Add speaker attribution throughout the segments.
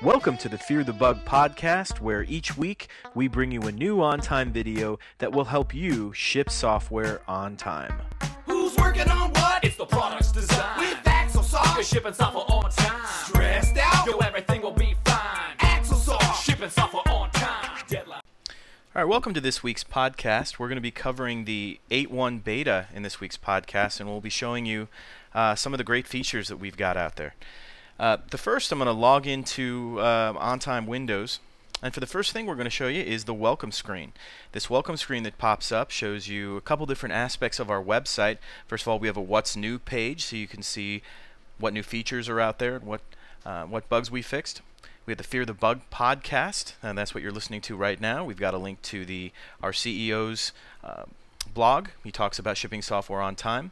Speaker 1: Welcome to the Fear the Bug podcast, where each week we bring you a new OnTime video that will help you ship software on time.
Speaker 2: Who's working on what?
Speaker 3: It's the product's design.
Speaker 2: With Axosoft.
Speaker 3: shipping software on time.
Speaker 1: Right, welcome to this week's podcast. We're going to be covering the 8.1 beta in this week's podcast, and we'll be showing you uh, some of the great features that we've got out there. Uh, the first, I'm going to log into uh, OnTime Windows, and for the first thing we're going to show you is the welcome screen. This welcome screen that pops up shows you a couple different aspects of our website. First of all, we have a What's New page, so you can see what new features are out there and what uh, what bugs we fixed. We have the Fear the Bug podcast, and that's what you're listening to right now. We've got a link to the our CEO's uh, blog. He talks about shipping software on time.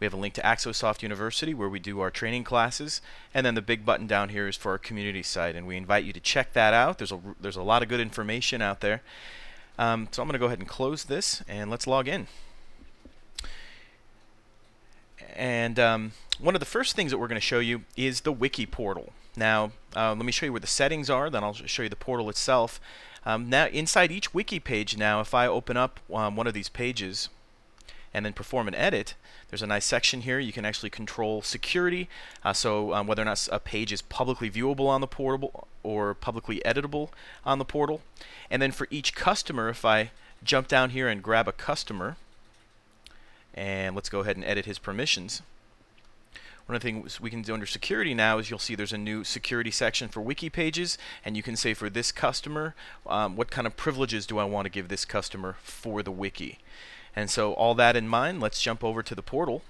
Speaker 1: We have a link to Axosoft University where we do our training classes, and then the big button down here is for our community site, and we invite you to check that out. There's a there's a lot of good information out there. Um, so I'm going to go ahead and close this, and let's log in. And um, one of the first things that we're going to show you is the wiki portal. Now, uh, let me show you where the settings are, then I'll show you the portal itself. Um, now, inside each wiki page now, if I open up um, one of these pages and then perform an edit, there's a nice section here. You can actually control security, uh, so um, whether or not a page is publicly viewable on the portal or publicly editable on the portal. And then for each customer, if I jump down here and grab a customer, and let's go ahead and edit his permissions. One of the things we can do under security now is you'll see there's a new security section for wiki pages, and you can say for this customer, um, what kind of privileges do I want to give this customer for the wiki. And so, all that in mind, let's jump over to the portal.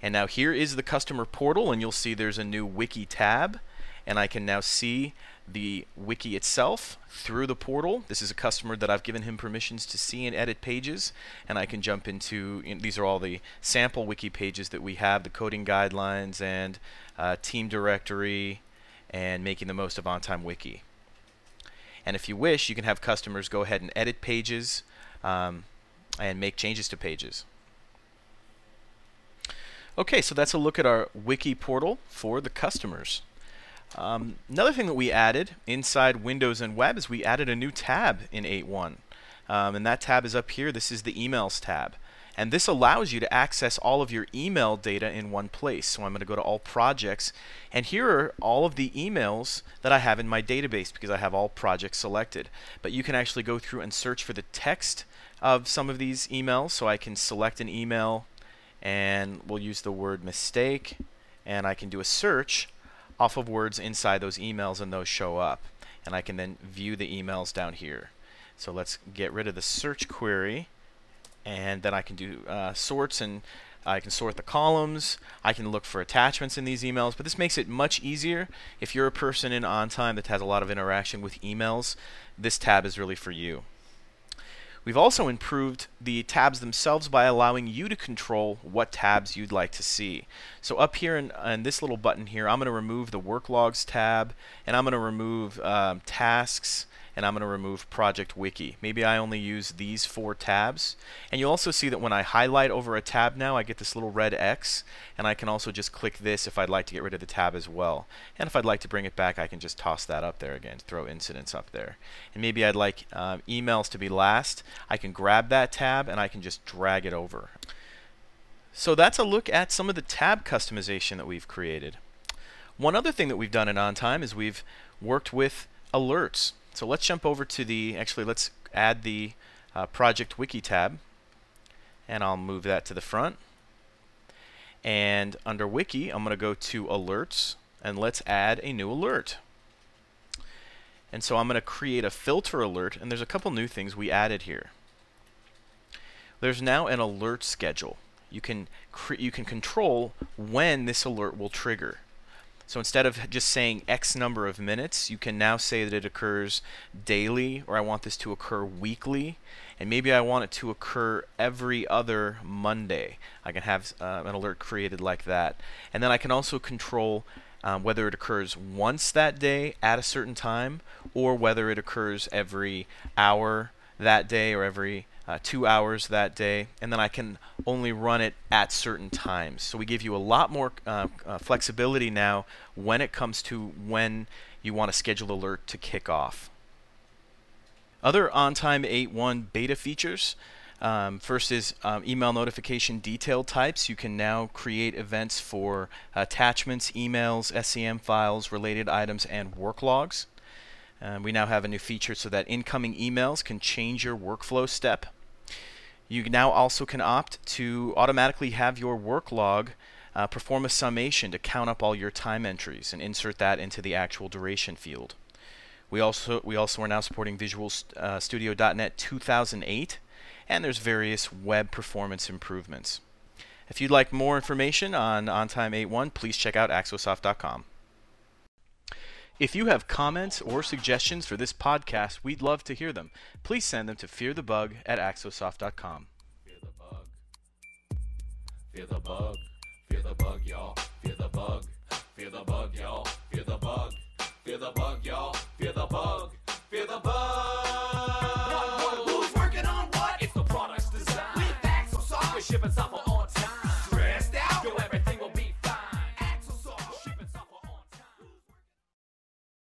Speaker 1: And now here is the customer portal, and you'll see there's a new wiki tab, and I can now see the wiki itself through the portal. This is a customer that I've given him permissions to see and edit pages, and I can jump into you know, these are all the sample wiki pages that we have the coding guidelines and uh, team directory and making the most of OnTime wiki. And if you wish, you can have customers go ahead and edit pages um, and make changes to pages. Okay, so that's a look at our wiki portal for the customers. Um, another thing that we added inside Windows and Web is we added a new tab in 8.1. Um, and that tab is up here. This is the Emails tab. And this allows you to access all of your email data in one place. So I'm going to go to All Projects. And here are all of the emails that I have in my database because I have all projects selected. But you can actually go through and search for the text of some of these emails. So I can select an email and we'll use the word mistake. And I can do a search off of words inside those emails and those show up. And I can then view the emails down here. So let's get rid of the search query and then I can do uh, sorts and I can sort the columns. I can look for attachments in these emails, but this makes it much easier. If you're a person in OnTime that has a lot of interaction with emails, this tab is really for you. We've also improved the tabs themselves by allowing you to control what tabs you'd like to see. So up here in, in this little button here, I'm going to remove the Work Logs tab, and I'm going to remove um, Tasks, and I'm going to remove Project Wiki. Maybe I only use these four tabs. And you'll also see that when I highlight over a tab now, I get this little red X, and I can also just click this if I'd like to get rid of the tab as well. And if I'd like to bring it back, I can just toss that up there again, throw incidents up there. And maybe I'd like um, emails to be last. I can grab that tab and I can just drag it over. So that's a look at some of the tab customization that we've created. One other thing that we've done in OnTime is we've worked with alerts. So let's jump over to the, actually let's add the uh, Project Wiki tab and I'll move that to the front. And under Wiki, I'm going to go to Alerts and let's add a new alert. And so I'm going to create a filter alert and there's a couple new things we added here. There's now an alert schedule. You can you can control when this alert will trigger. So instead of just saying X number of minutes, you can now say that it occurs daily, or I want this to occur weekly, and maybe I want it to occur every other Monday. I can have uh, an alert created like that. And then I can also control um, whether it occurs once that day at a certain time, or whether it occurs every hour that day, or every uh, two hours that day, and then I can only run it at certain times. So we give you a lot more uh, uh, flexibility now when it comes to when you want a schedule alert to kick off. Other OnTime 8.1 beta features. Um, first is um, email notification detail types. You can now create events for attachments, emails, SCM files, related items, and work logs. Um, we now have a new feature so that incoming emails can change your workflow step. You now also can opt to automatically have your work log uh, perform a summation to count up all your time entries and insert that into the actual duration field. We also we also are now supporting Visual uh, Studio.NET 2008, and there's various web performance improvements. If you'd like more information on OnTime 8.1, please check out Axosoft.com. If you have comments or suggestions for this podcast, we'd love to hear them. Please send them to fearthebug at axosoft.com. Fear
Speaker 3: the bug. Fear the bug. Fear the bug, y'all. Fear the bug. Fear the bug, y'all. Fear the bug. Fear the bug, y'all. Fear the bug. Fear the bug.